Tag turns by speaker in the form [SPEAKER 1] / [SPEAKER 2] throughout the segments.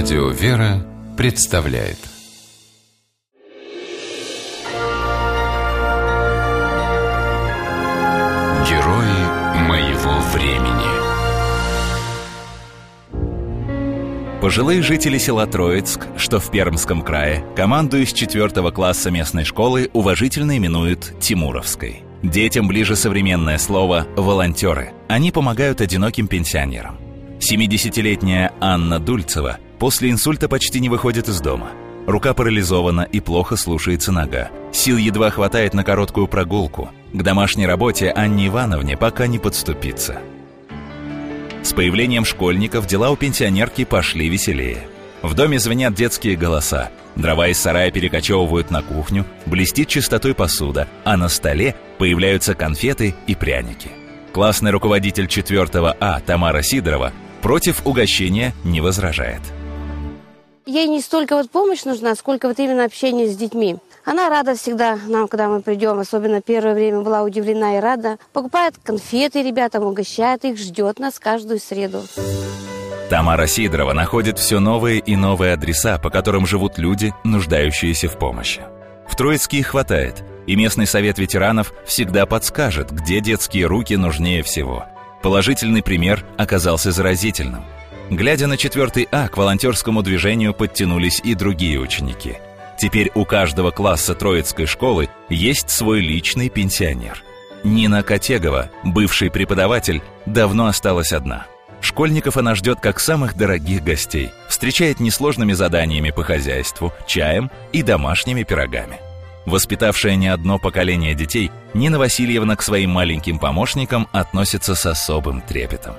[SPEAKER 1] Радио «Вера» представляет Герои моего времени
[SPEAKER 2] Пожилые жители села Троицк, что в Пермском крае, команду из четвертого класса местной школы уважительно именуют Тимуровской. Детям ближе современное слово «волонтеры». Они помогают одиноким пенсионерам. 70-летняя Анна Дульцева после инсульта почти не выходит из дома. Рука парализована и плохо слушается нога. Сил едва хватает на короткую прогулку. К домашней работе Анне Ивановне пока не подступиться. С появлением школьников дела у пенсионерки пошли веселее. В доме звенят детские голоса. Дрова из сарая перекочевывают на кухню, блестит чистотой посуда, а на столе появляются конфеты и пряники. Классный руководитель 4 А Тамара Сидорова против угощения не возражает.
[SPEAKER 3] Ей не столько вот помощь нужна, сколько вот именно общение с детьми. Она рада всегда нам, когда мы придем, особенно первое время была удивлена и рада. Покупает конфеты ребятам, угощает их, ждет нас каждую среду.
[SPEAKER 2] Тамара Сидорова находит все новые и новые адреса, по которым живут люди, нуждающиеся в помощи. В Троицке их хватает, и местный совет ветеранов всегда подскажет, где детские руки нужнее всего – Положительный пример оказался заразительным. Глядя на четвертый А, к волонтерскому движению подтянулись и другие ученики. Теперь у каждого класса Троицкой школы есть свой личный пенсионер. Нина Котегова, бывший преподаватель, давно осталась одна. Школьников она ждет как самых дорогих гостей, встречает несложными заданиями по хозяйству, чаем и домашними пирогами. Воспитавшая не одно поколение детей, Нина Васильевна к своим маленьким помощникам относится с особым трепетом.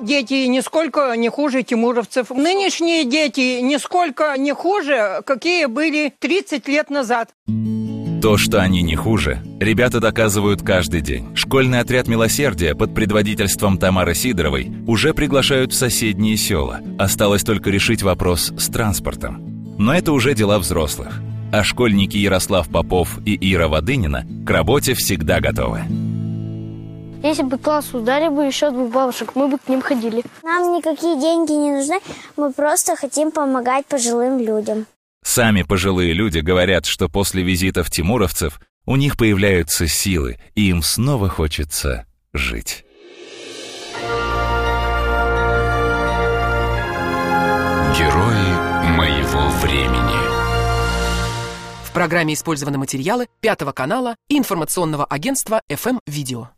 [SPEAKER 4] Дети нисколько не хуже тимуровцев. Нынешние дети нисколько не хуже, какие были 30 лет назад.
[SPEAKER 2] То, что они не хуже, ребята доказывают каждый день. Школьный отряд милосердия под предводительством Тамары Сидоровой уже приглашают в соседние села. Осталось только решить вопрос с транспортом. Но это уже дела взрослых а школьники Ярослав Попов и Ира Водынина к работе всегда готовы.
[SPEAKER 5] Если бы класс ударили бы еще двух бабушек, мы бы к ним ходили.
[SPEAKER 6] Нам никакие деньги не нужны, мы просто хотим помогать пожилым людям.
[SPEAKER 2] Сами пожилые люди говорят, что после визитов тимуровцев у них появляются силы, и им снова хочется жить.
[SPEAKER 1] Герои моего времени
[SPEAKER 7] программе использованы материалы Пятого канала и информационного агентства FM Видео.